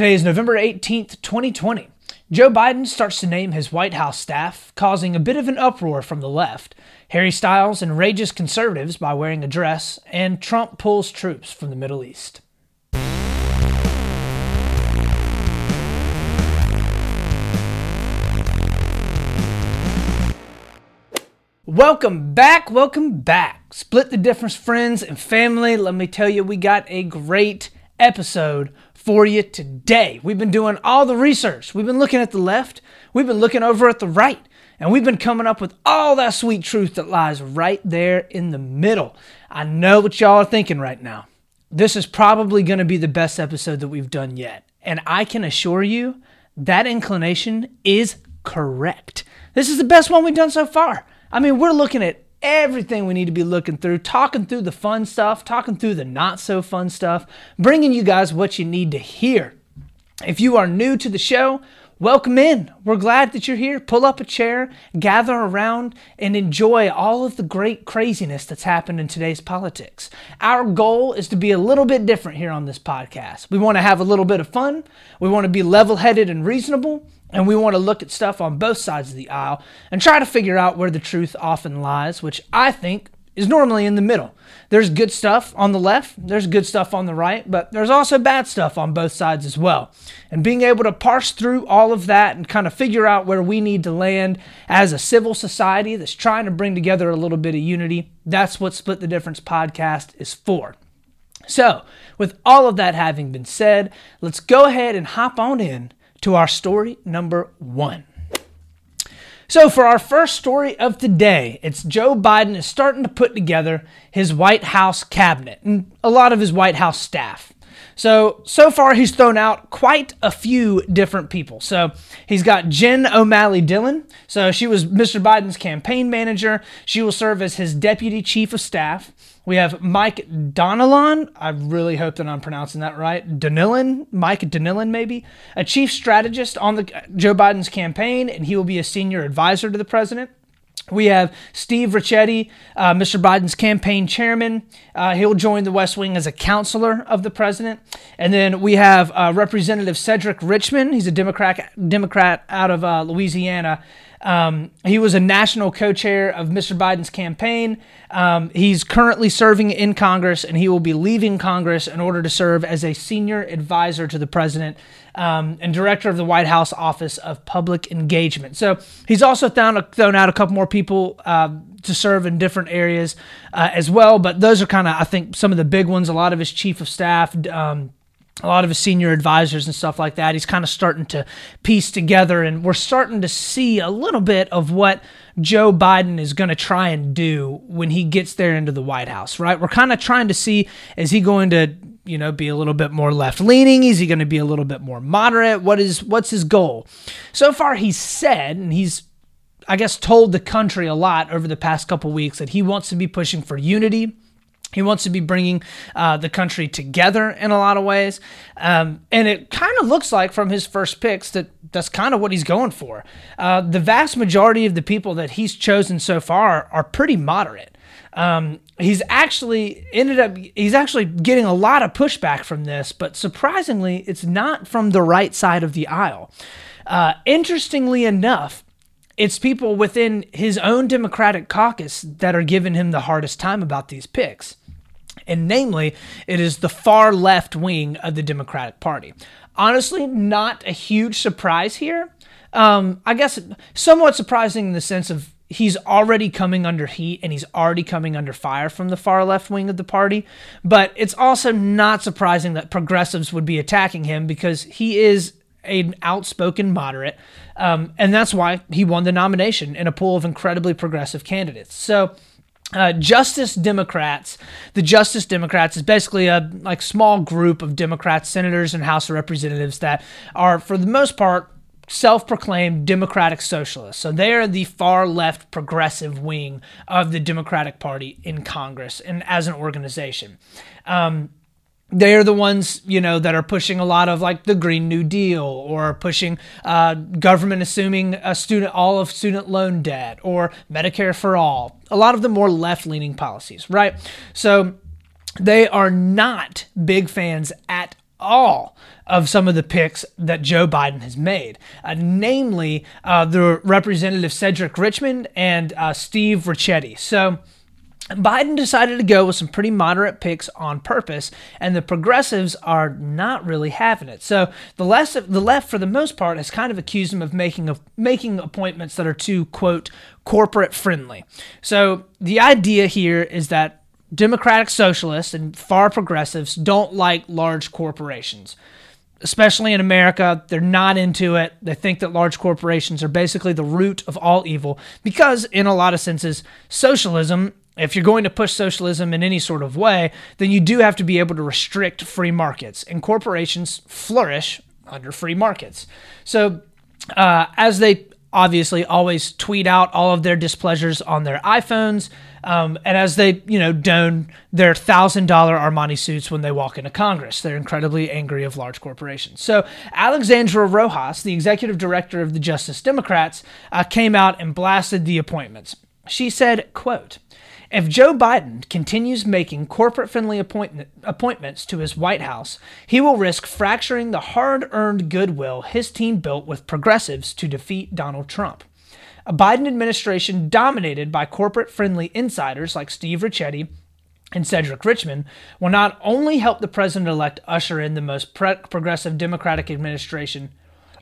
Today is November 18th, 2020. Joe Biden starts to name his White House staff, causing a bit of an uproar from the left. Harry Styles enrages conservatives by wearing a dress, and Trump pulls troops from the Middle East. Welcome back, welcome back. Split the difference, friends and family. Let me tell you, we got a great episode for you today. We've been doing all the research. We've been looking at the left, we've been looking over at the right, and we've been coming up with all that sweet truth that lies right there in the middle. I know what y'all are thinking right now. This is probably going to be the best episode that we've done yet. And I can assure you that inclination is correct. This is the best one we've done so far. I mean, we're looking at everything we need to be looking through, talking through the fun stuff, talking through the not so fun stuff, bringing you guys what you need to hear. If you are new to the show, welcome in. We're glad that you're here. Pull up a chair, gather around, and enjoy all of the great craziness that's happened in today's politics. Our goal is to be a little bit different here on this podcast. We want to have a little bit of fun, we want to be level headed and reasonable, and we want to look at stuff on both sides of the aisle and try to figure out where the truth often lies, which I think is normally in the middle. There's good stuff on the left, there's good stuff on the right, but there's also bad stuff on both sides as well. And being able to parse through all of that and kind of figure out where we need to land as a civil society that's trying to bring together a little bit of unity, that's what Split the Difference podcast is for. So, with all of that having been said, let's go ahead and hop on in to our story number one. So, for our first story of today, it's Joe Biden is starting to put together his White House cabinet and a lot of his White House staff. So, so far he's thrown out quite a few different people. So, he's got Jen O'Malley Dillon. So, she was Mr. Biden's campaign manager. She will serve as his deputy chief of staff. We have Mike Donilon. I really hope that I'm pronouncing that right. Donilon, Mike Donilon, maybe a chief strategist on the Joe Biden's campaign, and he will be a senior advisor to the president. We have Steve Ricchetti, uh, Mr. Biden's campaign chairman. Uh, he'll join the West Wing as a counselor of the president. And then we have uh, Representative Cedric Richmond. He's a Democrat, Democrat out of uh, Louisiana. Um, he was a national co chair of Mr. Biden's campaign. Um, he's currently serving in Congress, and he will be leaving Congress in order to serve as a senior advisor to the president um, and director of the White House Office of Public Engagement. So he's also thrown, thrown out a couple more people uh, to serve in different areas uh, as well. But those are kind of, I think, some of the big ones. A lot of his chief of staff. Um, a lot of his senior advisors and stuff like that. He's kind of starting to piece together, and we're starting to see a little bit of what Joe Biden is going to try and do when he gets there into the White House, right? We're kind of trying to see is he going to, you know, be a little bit more left leaning? Is he going to be a little bit more moderate? What is what's his goal? So far, he's said, and he's I guess told the country a lot over the past couple weeks that he wants to be pushing for unity he wants to be bringing uh, the country together in a lot of ways. Um, and it kind of looks like from his first picks that that's kind of what he's going for. Uh, the vast majority of the people that he's chosen so far are pretty moderate. Um, he's actually ended up, he's actually getting a lot of pushback from this, but surprisingly, it's not from the right side of the aisle. Uh, interestingly enough, it's people within his own Democratic caucus that are giving him the hardest time about these picks and namely, it is the far left wing of the Democratic Party. Honestly, not a huge surprise here. Um, I guess somewhat surprising in the sense of he's already coming under heat and he's already coming under fire from the far left wing of the party. But it's also not surprising that progressives would be attacking him because he is an outspoken moderate. Um, and that's why he won the nomination in a pool of incredibly progressive candidates. So, uh, Justice Democrats. The Justice Democrats is basically a like small group of Democrats, senators, and House of Representatives that are, for the most part, self-proclaimed Democratic Socialists. So they are the far left progressive wing of the Democratic Party in Congress and as an organization. Um, they're the ones you know that are pushing a lot of like the green new deal or pushing uh, government assuming a student all of student loan debt or medicare for all a lot of the more left-leaning policies right so they are not big fans at all of some of the picks that Joe Biden has made, uh, namely uh, the Representative Cedric Richmond and uh, Steve Ricchetti. So, Biden decided to go with some pretty moderate picks on purpose, and the progressives are not really having it. So the left, the left, for the most part, has kind of accused him of making of making appointments that are too quote corporate friendly. So the idea here is that democratic socialists and far progressives don't like large corporations especially in America, they're not into it. They think that large corporations are basically the root of all evil because, in a lot of senses, socialism if you're going to push socialism in any sort of way, then you do have to be able to restrict free markets, and corporations flourish under free markets. So, uh, as they obviously always tweet out all of their displeasures on their iPhones, um, and as they, you know, don their thousand dollar Armani suits when they walk into Congress, they're incredibly angry of large corporations. So Alexandra Rojas, the executive director of the Justice Democrats, uh, came out and blasted the appointments. She said, "quote." If Joe Biden continues making corporate friendly appointment, appointments to his White House, he will risk fracturing the hard earned goodwill his team built with progressives to defeat Donald Trump. A Biden administration dominated by corporate friendly insiders like Steve Ricchetti and Cedric Richmond will not only help the president elect usher in the most pre- progressive Democratic administration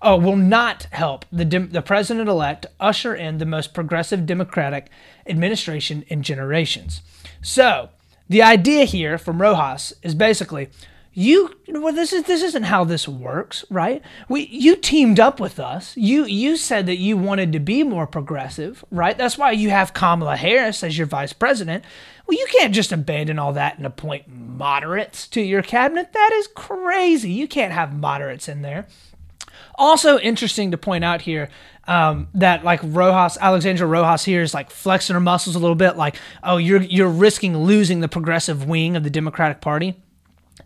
oh, will not help the, the president elect usher in the most progressive Democratic administration in generations. So, the idea here from Rojas is basically you well this is this isn't how this works right? We you teamed up with us. You you said that you wanted to be more progressive right? That's why you have kamala harris as your vice president. Well you can't just abandon all that and appoint moderates to your cabinet. That is crazy. You can't have moderates in there also interesting to point out here um, that like Rojas, Alexandra Rojas here is like flexing her muscles a little bit, like, oh, you're you're risking losing the progressive wing of the Democratic Party.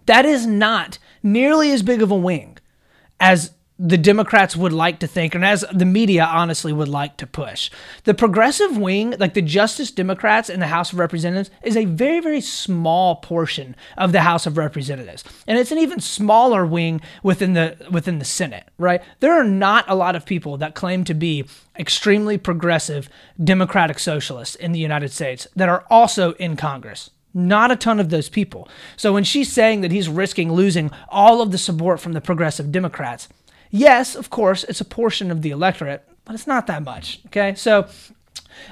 That is not nearly as big of a wing as the Democrats would like to think, and as the media honestly would like to push. The progressive wing, like the Justice Democrats in the House of Representatives, is a very, very small portion of the House of Representatives. And it's an even smaller wing within the within the Senate, right? There are not a lot of people that claim to be extremely progressive democratic socialists in the United States that are also in Congress. Not a ton of those people. So when she's saying that he's risking losing all of the support from the progressive Democrats, Yes, of course, it's a portion of the electorate, but it's not that much. Okay, so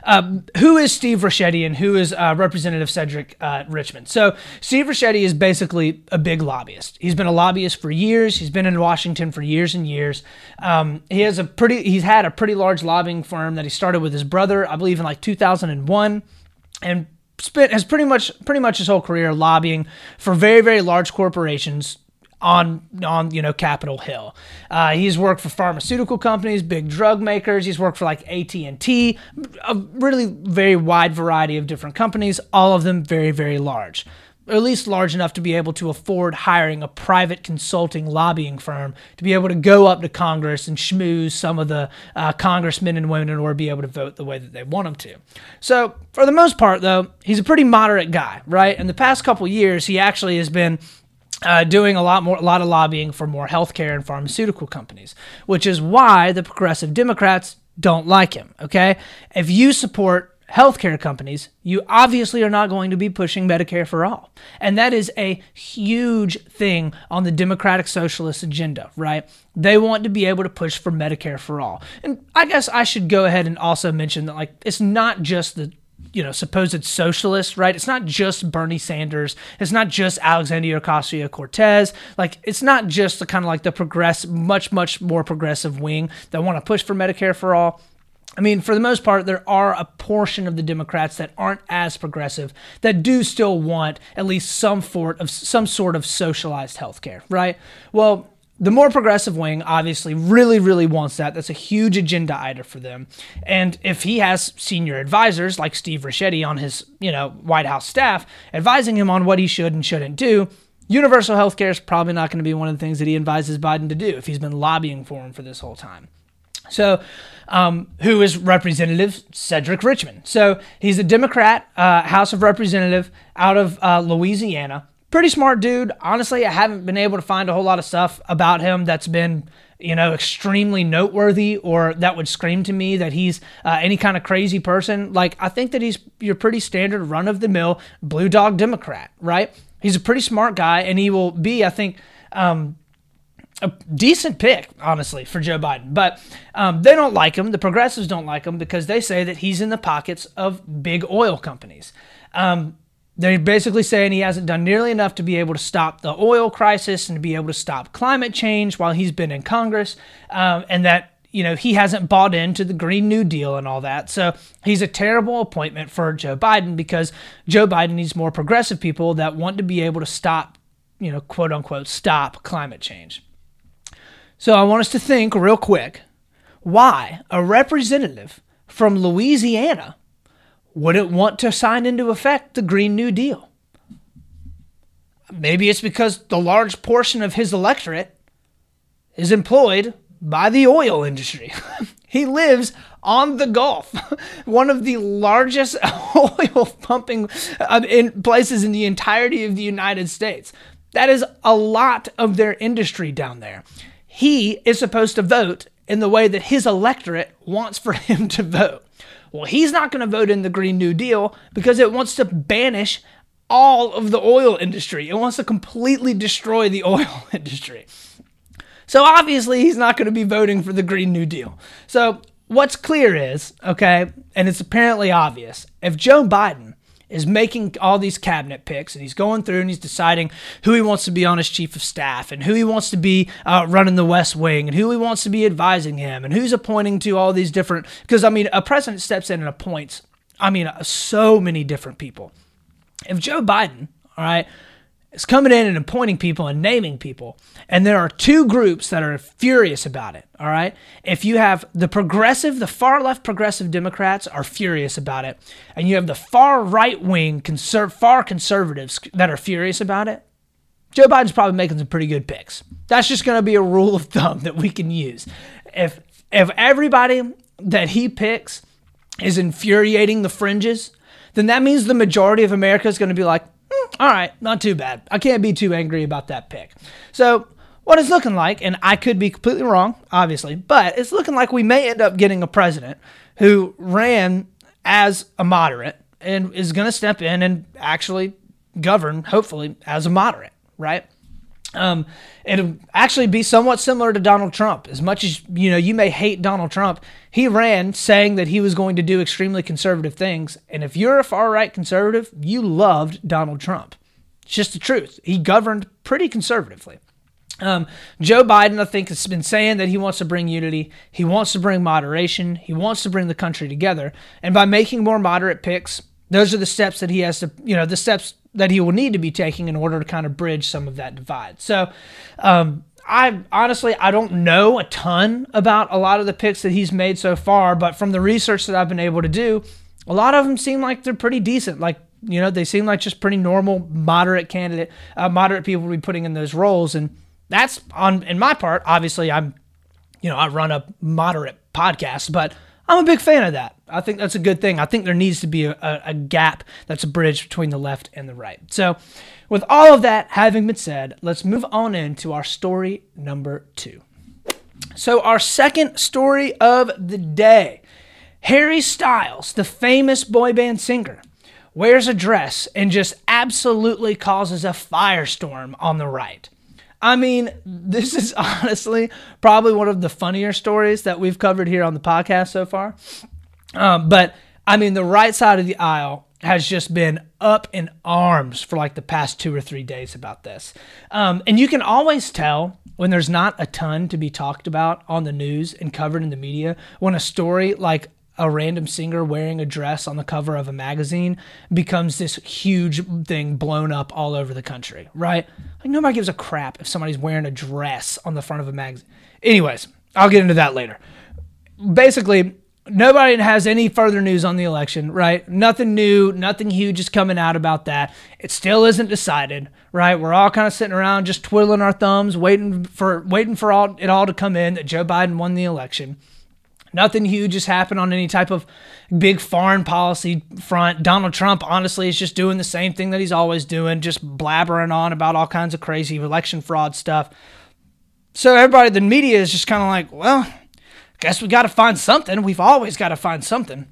um, who is Steve Ricchetti and who is uh, Representative Cedric uh, Richmond? So, Steve Ricchetti is basically a big lobbyist. He's been a lobbyist for years. He's been in Washington for years and years. Um, he has a pretty. He's had a pretty large lobbying firm that he started with his brother, I believe, in like 2001, and spent has pretty much pretty much his whole career lobbying for very very large corporations on on you know Capitol Hill. Uh, he's worked for pharmaceutical companies, big drug makers. He's worked for like AT and T, a really very wide variety of different companies. All of them very very large, at least large enough to be able to afford hiring a private consulting lobbying firm to be able to go up to Congress and schmooze some of the uh, congressmen and women in order to be able to vote the way that they want them to. So for the most part, though, he's a pretty moderate guy, right? In the past couple years, he actually has been uh, doing a lot more, a lot of lobbying for more healthcare and pharmaceutical companies, which is why the progressive Democrats don't like him. Okay, if you support healthcare companies, you obviously are not going to be pushing Medicare for all, and that is a huge thing on the Democratic Socialist agenda. Right? They want to be able to push for Medicare for all, and I guess I should go ahead and also mention that like it's not just the you know supposed socialist, right? It's not just Bernie Sanders. It's not just Alexandria Ocasio Cortez. Like it's not just the kind of like the progress, much much more progressive wing that want to push for Medicare for all. I mean, for the most part, there are a portion of the Democrats that aren't as progressive that do still want at least some sort of some sort of socialized health care, right? Well, the more progressive wing obviously really, really wants that. That's a huge agenda item for them. And if he has senior advisors like Steve Ricchetti on his, you know, White House staff advising him on what he should and shouldn't do, universal health care is probably not going to be one of the things that he advises Biden to do if he's been lobbying for him for this whole time. So, um, who is Representative Cedric Richmond? So he's a Democrat, uh, House of Representative out of uh, Louisiana pretty smart dude. Honestly, I haven't been able to find a whole lot of stuff about him that's been you know, extremely noteworthy or that would scream to me that he's uh, any kind of crazy person. Like, I think that he's your pretty standard run of the mill blue dog Democrat, right? He's a pretty smart guy and he will be, I think, um, a decent pick, honestly, for Joe Biden. But um, they don't like him. The progressives don't like him because they say that he's in the pockets of big oil companies. Um, they're basically saying he hasn't done nearly enough to be able to stop the oil crisis and to be able to stop climate change while he's been in Congress, um, and that you know he hasn't bought into the Green New Deal and all that. So he's a terrible appointment for Joe Biden because Joe Biden needs more progressive people that want to be able to stop, you know, quote unquote, stop climate change. So I want us to think real quick why a representative from Louisiana wouldn't want to sign into effect the Green New Deal. Maybe it's because the large portion of his electorate is employed by the oil industry. he lives on the Gulf, one of the largest oil pumping uh, in places in the entirety of the United States. That is a lot of their industry down there. He is supposed to vote in the way that his electorate wants for him to vote. Well, he's not going to vote in the Green New Deal because it wants to banish all of the oil industry. It wants to completely destroy the oil industry. So obviously, he's not going to be voting for the Green New Deal. So what's clear is, okay, and it's apparently obvious, if Joe Biden is making all these cabinet picks and he's going through and he's deciding who he wants to be on his chief of staff and who he wants to be uh, running the West Wing and who he wants to be advising him and who's appointing to all these different. Because, I mean, a president steps in and appoints, I mean, so many different people. If Joe Biden, all right, is coming in and appointing people and naming people. And there are two groups that are furious about it. All right. If you have the progressive, the far left progressive Democrats are furious about it, and you have the far right wing, conser- far conservatives that are furious about it, Joe Biden's probably making some pretty good picks. That's just going to be a rule of thumb that we can use. If if everybody that he picks is infuriating the fringes, then that means the majority of America is going to be like, all right, not too bad. I can't be too angry about that pick. So, what it's looking like, and I could be completely wrong, obviously, but it's looking like we may end up getting a president who ran as a moderate and is going to step in and actually govern, hopefully, as a moderate, right? Um, it'll actually be somewhat similar to Donald Trump. As much as you know, you may hate Donald Trump. He ran saying that he was going to do extremely conservative things, and if you're a far right conservative, you loved Donald Trump. It's just the truth. He governed pretty conservatively. Um, Joe Biden, I think, has been saying that he wants to bring unity. He wants to bring moderation. He wants to bring the country together. And by making more moderate picks, those are the steps that he has to, you know, the steps that he will need to be taking in order to kind of bridge some of that divide. So, um, I honestly I don't know a ton about a lot of the picks that he's made so far, but from the research that I've been able to do, a lot of them seem like they're pretty decent. Like you know, they seem like just pretty normal, moderate candidate, uh, moderate people to be putting in those roles, and that's on in my part. Obviously, I'm, you know, I run a moderate podcast, but I'm a big fan of that. I think that's a good thing. I think there needs to be a, a, a, gap that's a bridge between the left and the right. So, with all of that having been said, let's move on into our story number two. So, our second story of the day Harry Styles, the famous boy band singer, wears a dress and just absolutely causes a firestorm on the right. I mean, this is honestly probably one of the funnier stories that we've covered here on the podcast so far. Um, but I mean, the right side of the aisle has just been up in arms for like the past two or three days about this. Um, and you can always tell when there's not a ton to be talked about on the news and covered in the media when a story like a random singer wearing a dress on the cover of a magazine becomes this huge thing blown up all over the country, right? Like nobody gives a crap if somebody's wearing a dress on the front of a magazine. Anyways, I'll get into that later. Basically, nobody has any further news on the election, right? Nothing new, nothing huge is coming out about that. It still isn't decided, right? We're all kind of sitting around just twiddling our thumbs, waiting for waiting for all it all to come in that Joe Biden won the election. Nothing huge has happened on any type of big foreign policy front. Donald Trump, honestly, is just doing the same thing that he's always doing, just blabbering on about all kinds of crazy election fraud stuff. So everybody, the media is just kind of like, well, guess we got to find something. We've always got to find something.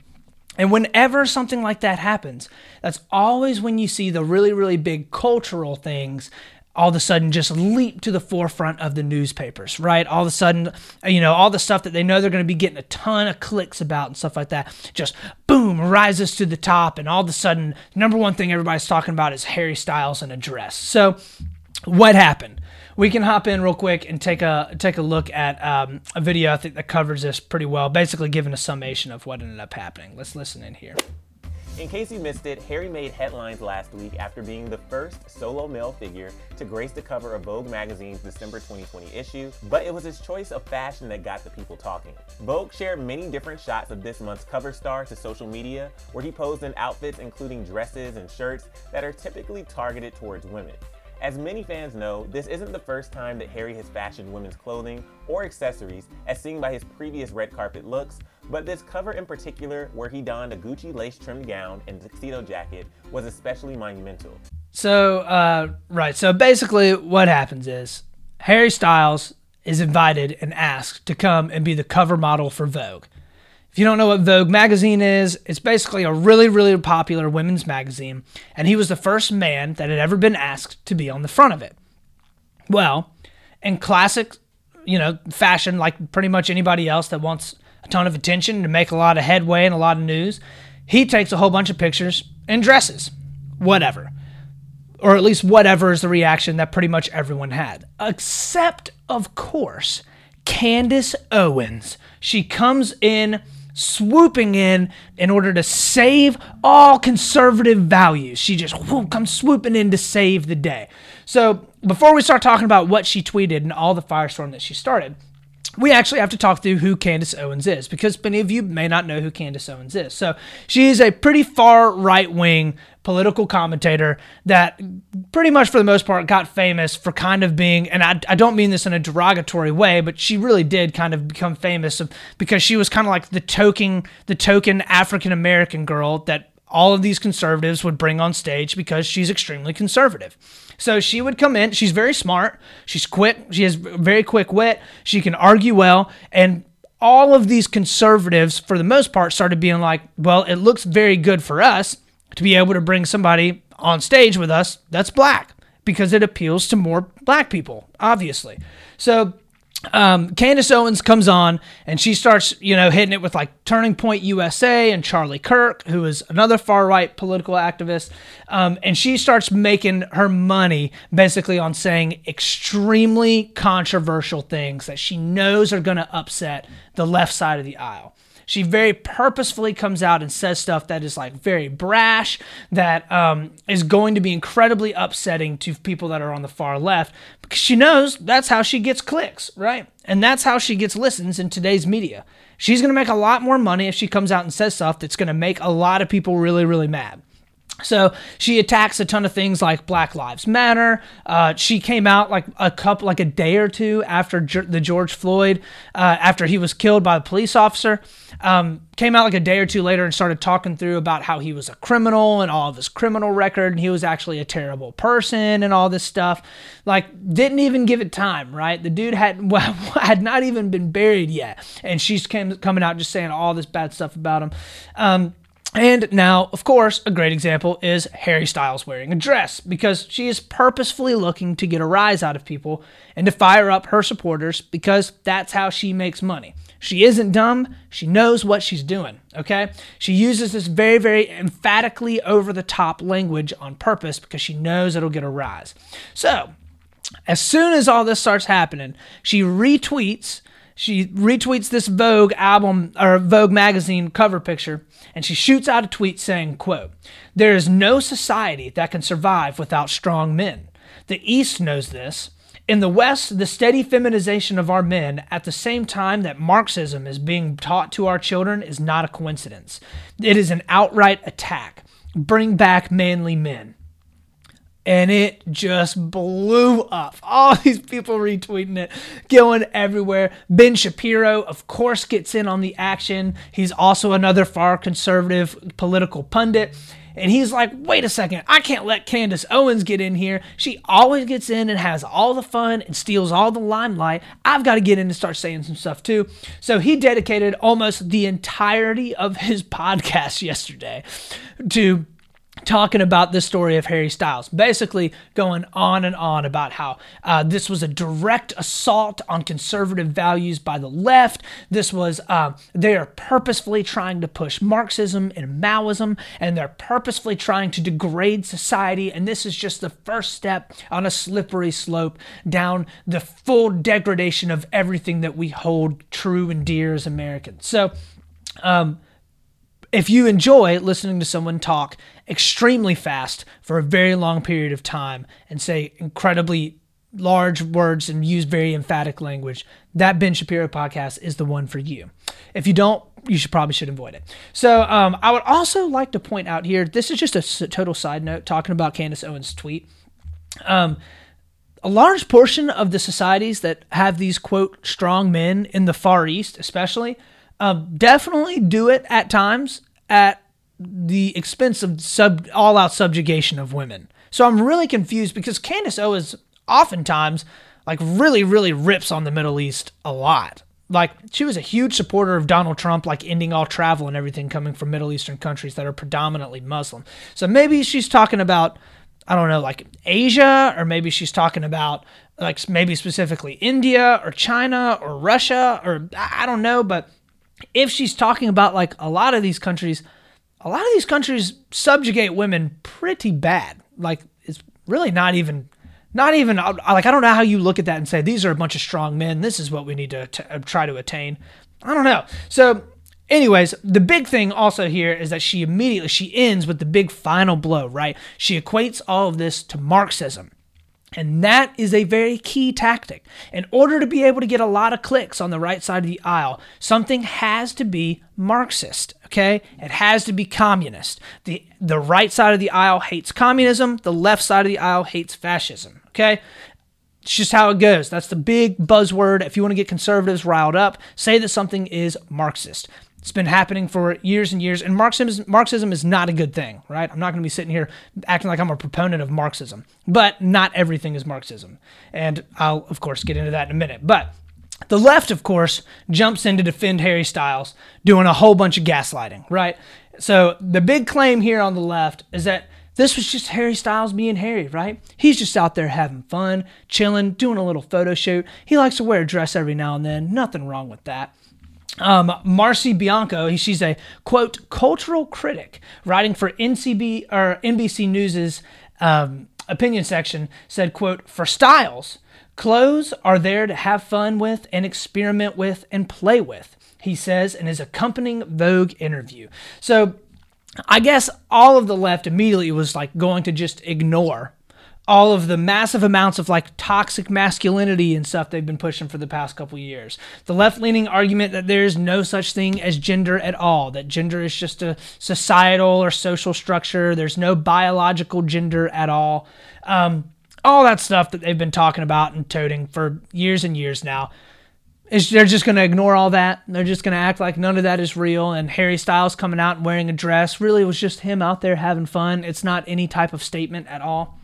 And whenever something like that happens, that's always when you see the really, really big cultural things all of a sudden just leap to the forefront of the newspapers, right? All of a sudden, you know, all the stuff that they know they're going to be getting a ton of clicks about and stuff like that, just boom, rises to the top. And all of a sudden, number one thing everybody's talking about is Harry Styles and a dress. So, what happened? We can hop in real quick and take a take a look at um, a video I think that covers this pretty well, basically giving a summation of what ended up happening. Let's listen in here. In case you missed it, Harry made headlines last week after being the first solo male figure to grace the cover of Vogue magazine's December 2020 issue, but it was his choice of fashion that got the people talking. Vogue shared many different shots of this month's cover star to social media, where he posed in outfits including dresses and shirts that are typically targeted towards women. As many fans know, this isn't the first time that Harry has fashioned women's clothing or accessories, as seen by his previous red carpet looks, but this cover in particular, where he donned a Gucci lace trimmed gown and tuxedo jacket, was especially monumental. So, uh, right, so basically what happens is Harry Styles is invited and asked to come and be the cover model for Vogue. If you don't know what Vogue magazine is, it's basically a really, really popular women's magazine, and he was the first man that had ever been asked to be on the front of it. Well, in classic, you know, fashion, like pretty much anybody else that wants ton of attention to make a lot of headway and a lot of news, he takes a whole bunch of pictures and dresses, whatever. Or at least whatever is the reaction that pretty much everyone had. Except, of course, Candace Owens. She comes in swooping in in order to save all conservative values. She just whoop, comes swooping in to save the day. So before we start talking about what she tweeted and all the firestorm that she started, we actually have to talk through who Candace Owens is because many of you may not know who Candace Owens is. So she is a pretty far right wing political commentator that pretty much for the most part got famous for kind of being, and I, I don't mean this in a derogatory way, but she really did kind of become famous because she was kind of like the token, the token African American girl that all of these conservatives would bring on stage because she's extremely conservative. So she would come in. She's very smart. She's quick. She has very quick wit. She can argue well. And all of these conservatives, for the most part, started being like, well, it looks very good for us to be able to bring somebody on stage with us that's black because it appeals to more black people, obviously. So um, Candace Owens comes on and she starts, you know, hitting it with like Turning Point USA and Charlie Kirk, who is another far right political activist. Um, and she starts making her money basically on saying extremely controversial things that she knows are going to upset the left side of the aisle. She very purposefully comes out and says stuff that is like very brash, that um, is going to be incredibly upsetting to people that are on the far left because she knows that's how she gets clicks, right? And that's how she gets listens in today's media. She's going to make a lot more money if she comes out and says stuff that's going to make a lot of people really, really mad. So she attacks a ton of things like Black Lives Matter. Uh, she came out like a couple, like a day or two after the George Floyd, uh, after he was killed by a police officer. Um, came out like a day or two later and started talking through about how he was a criminal and all of his criminal record, and he was actually a terrible person and all this stuff. Like, didn't even give it time, right? The dude had well, had not even been buried yet, and she's came, coming out just saying all this bad stuff about him. Um, and now, of course, a great example is Harry Styles wearing a dress because she is purposefully looking to get a rise out of people and to fire up her supporters because that's how she makes money. She isn't dumb. She knows what she's doing, okay? She uses this very, very emphatically over the top language on purpose because she knows it'll get a rise. So, as soon as all this starts happening, she retweets she retweets this Vogue album or Vogue magazine cover picture and she shoots out a tweet saying, quote, There is no society that can survive without strong men. The East knows this. In the West, the steady feminization of our men at the same time that Marxism is being taught to our children is not a coincidence. It is an outright attack. Bring back manly men. And it just blew up. All these people retweeting it, going everywhere. Ben Shapiro, of course, gets in on the action. He's also another far conservative political pundit. And he's like, wait a second, I can't let Candace Owens get in here. She always gets in and has all the fun and steals all the limelight. I've got to get in and start saying some stuff too. So he dedicated almost the entirety of his podcast yesterday to talking about the story of Harry Styles, basically going on and on about how uh, this was a direct assault on conservative values by the left. This was, uh, they are purposefully trying to push Marxism and Maoism, and they're purposefully trying to degrade society. And this is just the first step on a slippery slope down the full degradation of everything that we hold true and dear as Americans. So, um, if you enjoy listening to someone talk extremely fast for a very long period of time and say incredibly large words and use very emphatic language, that Ben Shapiro podcast is the one for you. If you don't, you should probably should avoid it. So um, I would also like to point out here. This is just a total side note talking about Candace Owens' tweet. Um, a large portion of the societies that have these quote strong men in the Far East, especially, um, definitely do it at times at the expense of sub all out subjugation of women. So I'm really confused because Candace Owens oftentimes like really really rips on the Middle East a lot. Like she was a huge supporter of Donald Trump like ending all travel and everything coming from Middle Eastern countries that are predominantly Muslim. So maybe she's talking about I don't know like Asia or maybe she's talking about like maybe specifically India or China or Russia or I don't know but if she's talking about like a lot of these countries, a lot of these countries subjugate women pretty bad. Like it's really not even not even like I don't know how you look at that and say these are a bunch of strong men. This is what we need to t- uh, try to attain. I don't know. So, anyways, the big thing also here is that she immediately she ends with the big final blow. Right? She equates all of this to Marxism. And that is a very key tactic. In order to be able to get a lot of clicks on the right side of the aisle, something has to be Marxist, okay? It has to be communist. The the right side of the aisle hates communism, the left side of the aisle hates fascism, okay? It's just how it goes. That's the big buzzword. If you want to get conservatives riled up, say that something is Marxist. It's been happening for years and years, and Marxism is, Marxism is not a good thing, right? I'm not going to be sitting here acting like I'm a proponent of Marxism, but not everything is Marxism. And I'll, of course, get into that in a minute. But the left, of course, jumps in to defend Harry Styles, doing a whole bunch of gaslighting, right? So the big claim here on the left is that this was just Harry Styles being Harry, right? He's just out there having fun, chilling, doing a little photo shoot. He likes to wear a dress every now and then. Nothing wrong with that. Um, Marcie Bianco, she's a quote cultural critic writing for NCB or NBC News's um, opinion section, said quote for Styles, clothes are there to have fun with and experiment with and play with. He says in his accompanying Vogue interview. So I guess all of the left immediately was like going to just ignore all of the massive amounts of like toxic masculinity and stuff they've been pushing for the past couple years. The left leaning argument that there is no such thing as gender at all, that gender is just a societal or social structure, there's no biological gender at all. Um, all that stuff that they've been talking about and toting for years and years now. Is they're just going to ignore all that. They're just going to act like none of that is real. And Harry Styles coming out and wearing a dress really was just him out there having fun. It's not any type of statement at all.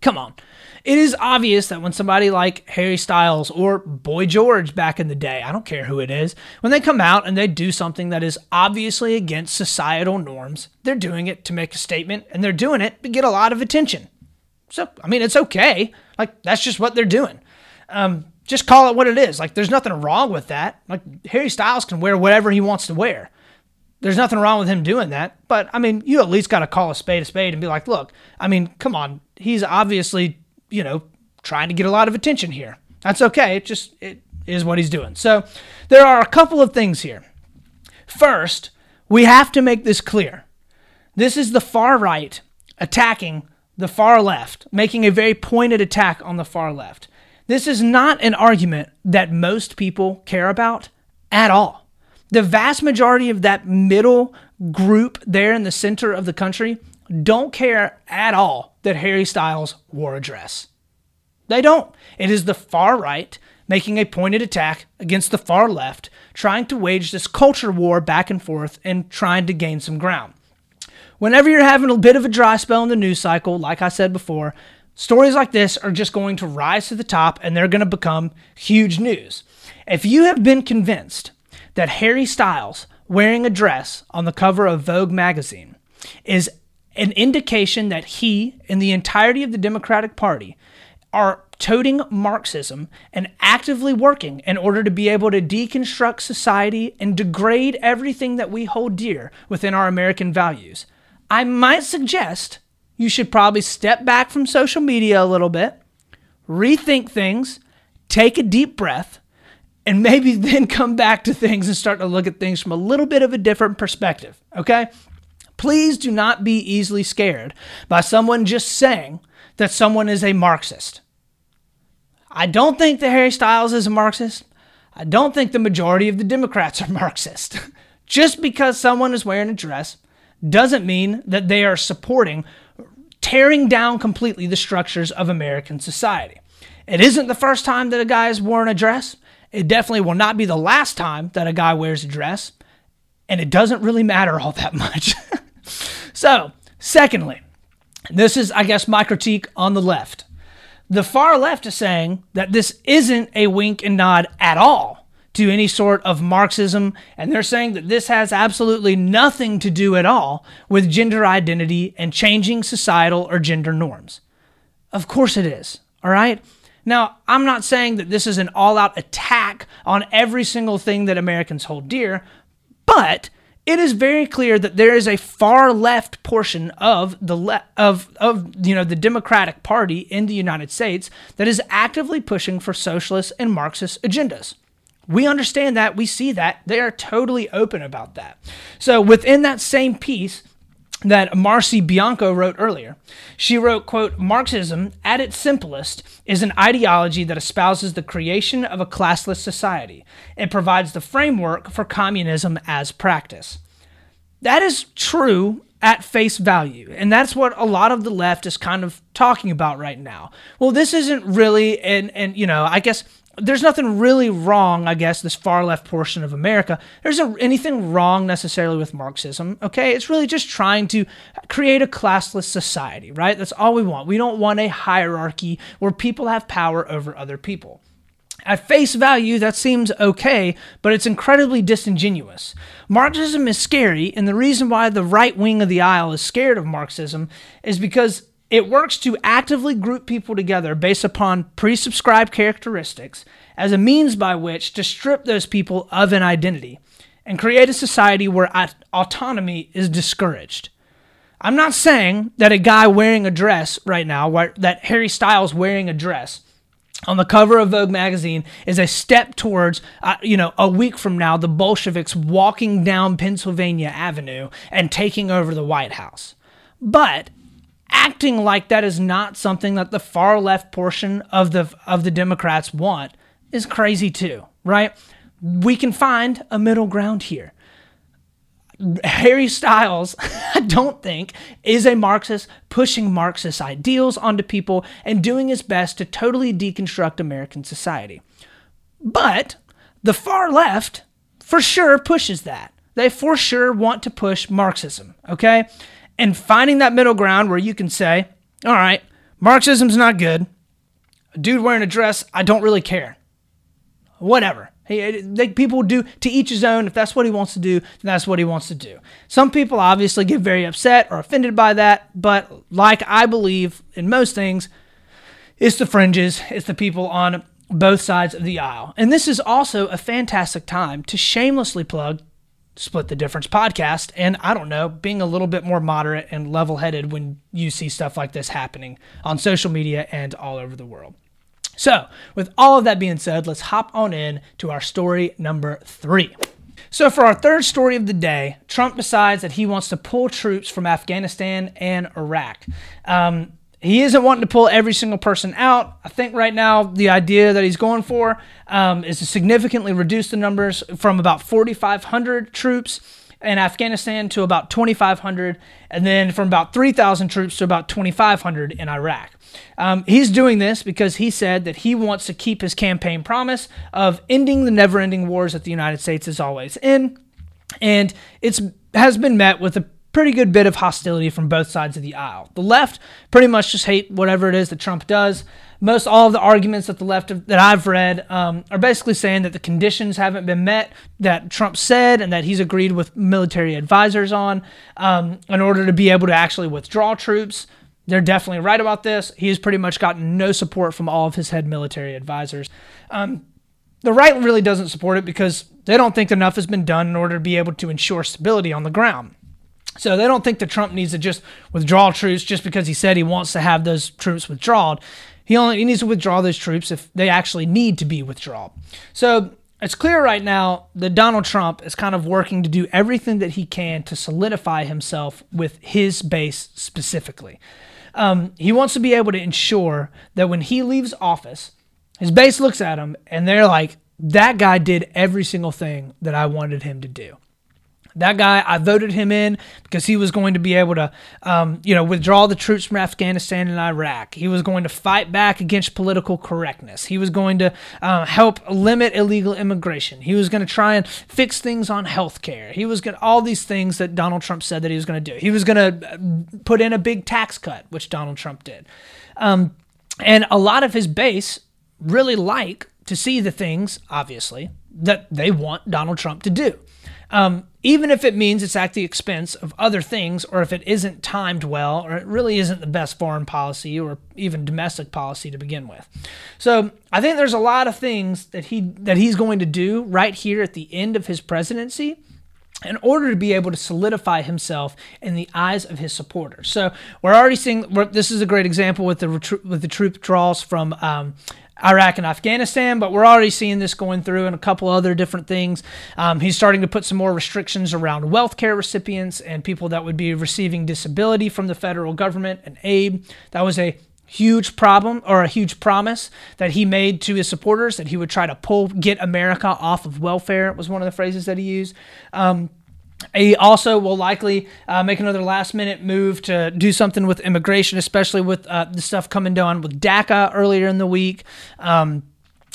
Come on. It is obvious that when somebody like Harry Styles or Boy George back in the day, I don't care who it is, when they come out and they do something that is obviously against societal norms, they're doing it to make a statement and they're doing it to get a lot of attention. So, I mean, it's okay. Like, that's just what they're doing. Um, just call it what it is. Like, there's nothing wrong with that. Like, Harry Styles can wear whatever he wants to wear. There's nothing wrong with him doing that. But I mean, you at least got to call a spade a spade and be like, look, I mean, come on. He's obviously, you know, trying to get a lot of attention here. That's okay. It just it is what he's doing. So there are a couple of things here. First, we have to make this clear. This is the far right attacking the far left, making a very pointed attack on the far left. This is not an argument that most people care about at all. The vast majority of that middle group there in the center of the country don't care at all that Harry Styles wore a dress. They don't. It is the far right making a pointed attack against the far left, trying to wage this culture war back and forth and trying to gain some ground. Whenever you're having a bit of a dry spell in the news cycle, like I said before, stories like this are just going to rise to the top and they're going to become huge news. If you have been convinced that Harry Styles wearing a dress on the cover of Vogue magazine is an indication that he and the entirety of the Democratic Party are toting Marxism and actively working in order to be able to deconstruct society and degrade everything that we hold dear within our American values. I might suggest you should probably step back from social media a little bit, rethink things, take a deep breath, and maybe then come back to things and start to look at things from a little bit of a different perspective, okay? Please do not be easily scared by someone just saying that someone is a Marxist. I don't think that Harry Styles is a Marxist. I don't think the majority of the Democrats are Marxist. Just because someone is wearing a dress doesn't mean that they are supporting tearing down completely the structures of American society. It isn't the first time that a guy has worn a dress. It definitely will not be the last time that a guy wears a dress. And it doesn't really matter all that much. so, secondly, this is, I guess, my critique on the left. The far left is saying that this isn't a wink and nod at all to any sort of Marxism, and they're saying that this has absolutely nothing to do at all with gender identity and changing societal or gender norms. Of course it is, all right? Now, I'm not saying that this is an all out attack on every single thing that Americans hold dear, but it is very clear that there is a far left portion of the le- of of you know the Democratic Party in the United States that is actively pushing for socialist and Marxist agendas. We understand that, we see that. They are totally open about that. So within that same piece, that Marcie Bianco wrote earlier. She wrote, quote, Marxism, at its simplest, is an ideology that espouses the creation of a classless society. It provides the framework for communism as practice. That is true at face value. And that's what a lot of the left is kind of talking about right now. Well, this isn't really, and, and you know, I guess there's nothing really wrong, I guess, this far left portion of America. There's a, anything wrong necessarily with Marxism, okay? It's really just trying to create a classless society, right? That's all we want. We don't want a hierarchy where people have power over other people. At face value, that seems okay, but it's incredibly disingenuous. Marxism is scary, and the reason why the right wing of the aisle is scared of Marxism is because it works to actively group people together based upon pre subscribed characteristics as a means by which to strip those people of an identity and create a society where autonomy is discouraged. I'm not saying that a guy wearing a dress right now, that Harry Styles wearing a dress on the cover of Vogue magazine is a step towards, uh, you know, a week from now, the Bolsheviks walking down Pennsylvania Avenue and taking over the White House. But acting like that is not something that the far left portion of the of the Democrats want is crazy too, right? We can find a middle ground here. Harry Styles, I don't think, is a Marxist pushing Marxist ideals onto people and doing his best to totally deconstruct American society. But the far left for sure pushes that. They for sure want to push Marxism, okay? And finding that middle ground where you can say, all right, Marxism's not good. A dude wearing a dress, I don't really care. Whatever. Hey, uh, they, people do to each his own. If that's what he wants to do, that's what he wants to do. Some people obviously get very upset or offended by that, but like I believe in most things, it's the fringes, it's the people on both sides of the aisle. And this is also a fantastic time to shamelessly plug Split the Difference podcast. And I don't know, being a little bit more moderate and level headed when you see stuff like this happening on social media and all over the world. So, with all of that being said, let's hop on in to our story number three. So, for our third story of the day, Trump decides that he wants to pull troops from Afghanistan and Iraq. Um, he isn't wanting to pull every single person out. I think right now the idea that he's going for um, is to significantly reduce the numbers from about 4,500 troops in Afghanistan to about 2,500, and then from about 3,000 troops to about 2,500 in Iraq. Um, he's doing this because he said that he wants to keep his campaign promise of ending the never ending wars that the United States is always in. And it's has been met with a pretty good bit of hostility from both sides of the aisle. The left pretty much just hate whatever it is that Trump does. Most all of the arguments that the left that I've read um, are basically saying that the conditions haven't been met that Trump said and that he's agreed with military advisors on um, in order to be able to actually withdraw troops. They're definitely right about this. He's pretty much gotten no support from all of his head military advisors. Um, the right really doesn't support it because they don't think enough has been done in order to be able to ensure stability on the ground. So they don't think that Trump needs to just withdraw troops just because he said he wants to have those troops withdrawn. He only he needs to withdraw those troops if they actually need to be withdrawn. So it's clear right now that Donald Trump is kind of working to do everything that he can to solidify himself with his base specifically. Um, he wants to be able to ensure that when he leaves office, his base looks at him and they're like, that guy did every single thing that I wanted him to do. That guy, I voted him in because he was going to be able to, um, you know, withdraw the troops from Afghanistan and Iraq. He was going to fight back against political correctness. He was going to uh, help limit illegal immigration. He was going to try and fix things on health care. He was going to, all these things that Donald Trump said that he was going to do. He was going to uh, put in a big tax cut, which Donald Trump did. Um, and a lot of his base really like to see the things, obviously, that they want Donald Trump to do. Um, even if it means it's at the expense of other things, or if it isn't timed well, or it really isn't the best foreign policy or even domestic policy to begin with. So I think there's a lot of things that he that he's going to do right here at the end of his presidency in order to be able to solidify himself in the eyes of his supporters. So we're already seeing this is a great example with the with the troop draws from um, Iraq and Afghanistan, but we're already seeing this going through and a couple other different things. Um, he's starting to put some more restrictions around wealth care recipients and people that would be receiving disability from the federal government and aid. That was a huge problem or a huge promise that he made to his supporters that he would try to pull get America off of welfare was one of the phrases that he used. Um, he also will likely uh, make another last minute move to do something with immigration, especially with uh, the stuff coming down with DACA earlier in the week. Um,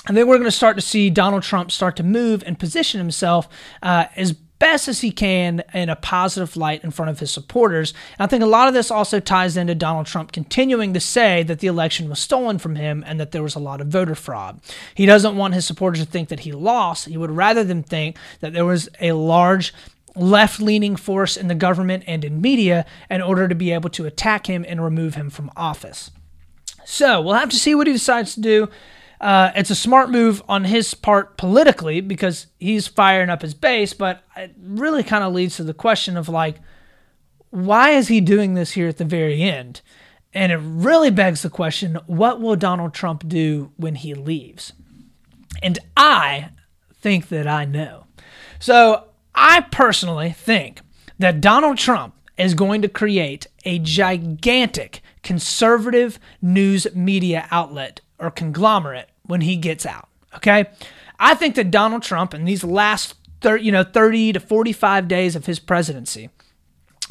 and then we're going to start to see Donald Trump start to move and position himself uh, as best as he can in a positive light in front of his supporters. And I think a lot of this also ties into Donald Trump continuing to say that the election was stolen from him and that there was a lot of voter fraud. He doesn't want his supporters to think that he lost. He would rather them think that there was a large left leaning force in the government and in media in order to be able to attack him and remove him from office. So we'll have to see what he decides to do. Uh, it's a smart move on his part politically because he's firing up his base, but it really kind of leads to the question of like, why is he doing this here at the very end? And it really begs the question what will Donald Trump do when he leaves? And I think that I know. So I personally think that Donald Trump is going to create a gigantic conservative news media outlet or conglomerate when he gets out. Okay? I think that Donald Trump in these last 30, you know 30 to 45 days of his presidency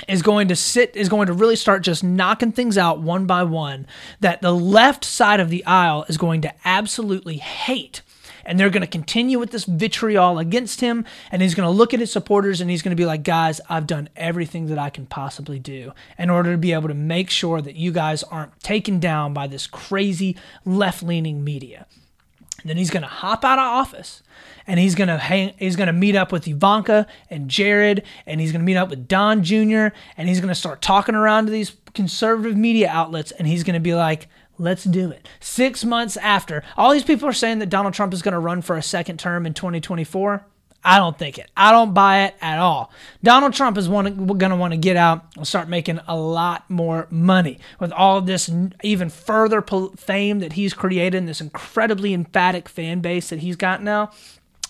is going to sit is going to really start just knocking things out one by one that the left side of the aisle is going to absolutely hate and they're going to continue with this vitriol against him. And he's going to look at his supporters and he's going to be like, guys, I've done everything that I can possibly do in order to be able to make sure that you guys aren't taken down by this crazy left leaning media. And then he's going to hop out of office and he's going to hang he's going to meet up with Ivanka and Jared and he's going to meet up with Don Jr. and he's going to start talking around to these conservative media outlets and he's going to be like Let's do it. Six months after, all these people are saying that Donald Trump is going to run for a second term in 2024. I don't think it. I don't buy it at all. Donald Trump is going to want to get out and start making a lot more money with all this even further fame that he's created and this incredibly emphatic fan base that he's got now.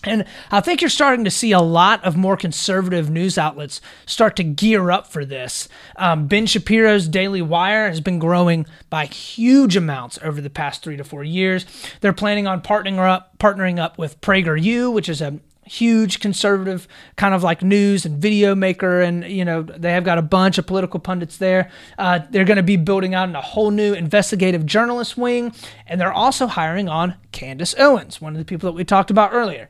And I think you're starting to see a lot of more conservative news outlets start to gear up for this. Um, ben Shapiro's Daily Wire has been growing by huge amounts over the past three to four years. They're planning on partnering up, partnering up with PragerU, which is a huge conservative kind of like news and video maker and you know they have got a bunch of political pundits there uh, they're going to be building out a whole new investigative journalist wing and they're also hiring on candace owens one of the people that we talked about earlier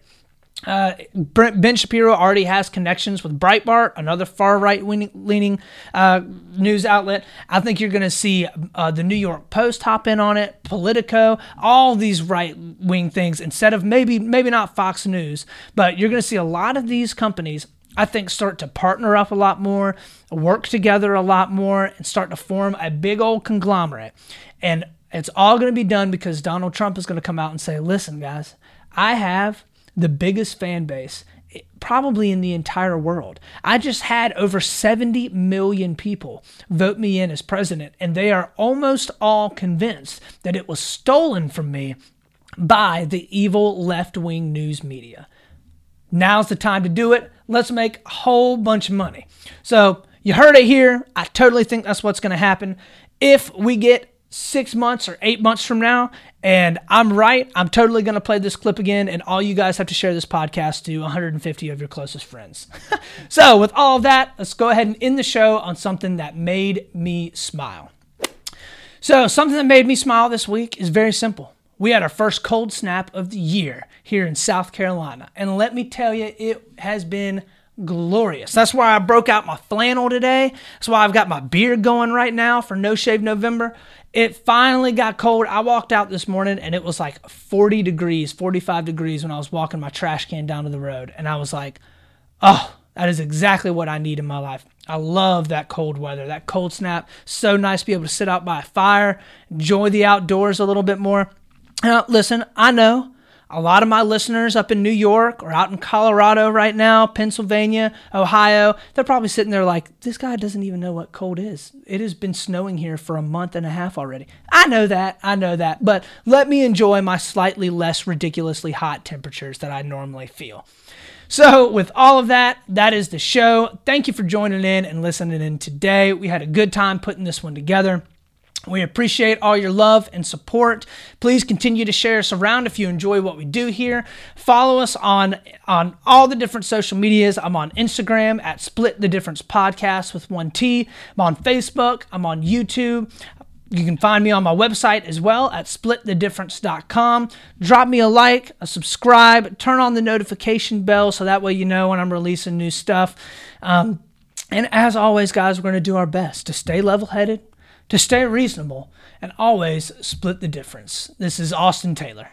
uh, Ben Shapiro already has connections with Breitbart, another far right leaning uh, news outlet. I think you're going to see uh, the New York Post hop in on it, Politico, all these right wing things instead of maybe maybe not Fox News, but you're going to see a lot of these companies. I think start to partner up a lot more, work together a lot more, and start to form a big old conglomerate. And it's all going to be done because Donald Trump is going to come out and say, "Listen, guys, I have." The biggest fan base eh, probably in the entire world. I just had over 70 million people vote me in as president, and they are almost all convinced that it was stolen from me by the evil left wing news media. Now's the time to do it. Let's make a whole bunch of money. So, you heard it here. I totally think that's what's going to happen. If we get six months or eight months from now and I'm right, I'm totally going to play this clip again. And all you guys have to share this podcast to 150 of your closest friends. so, with all of that, let's go ahead and end the show on something that made me smile. So, something that made me smile this week is very simple. We had our first cold snap of the year here in South Carolina. And let me tell you, it has been glorious. That's why I broke out my flannel today. That's why I've got my beard going right now for No Shave November. It finally got cold. I walked out this morning and it was like 40 degrees, 45 degrees when I was walking my trash can down to the road. And I was like, oh, that is exactly what I need in my life. I love that cold weather, that cold snap. So nice to be able to sit out by a fire, enjoy the outdoors a little bit more. Now, listen, I know a lot of my listeners up in New York or out in Colorado right now, Pennsylvania, Ohio, they're probably sitting there like, this guy doesn't even know what cold is. It has been snowing here for a month and a half already. I know that. I know that. But let me enjoy my slightly less ridiculously hot temperatures that I normally feel. So, with all of that, that is the show. Thank you for joining in and listening in today. We had a good time putting this one together. We appreciate all your love and support. Please continue to share us around if you enjoy what we do here. Follow us on on all the different social medias. I'm on Instagram at Split the Difference Podcast with one T. I'm on Facebook. I'm on YouTube. You can find me on my website as well at splitthedifference.com. Drop me a like, a subscribe, turn on the notification bell so that way you know when I'm releasing new stuff. Um, and as always, guys, we're going to do our best to stay level headed, to stay reasonable and always split the difference. This is Austin Taylor.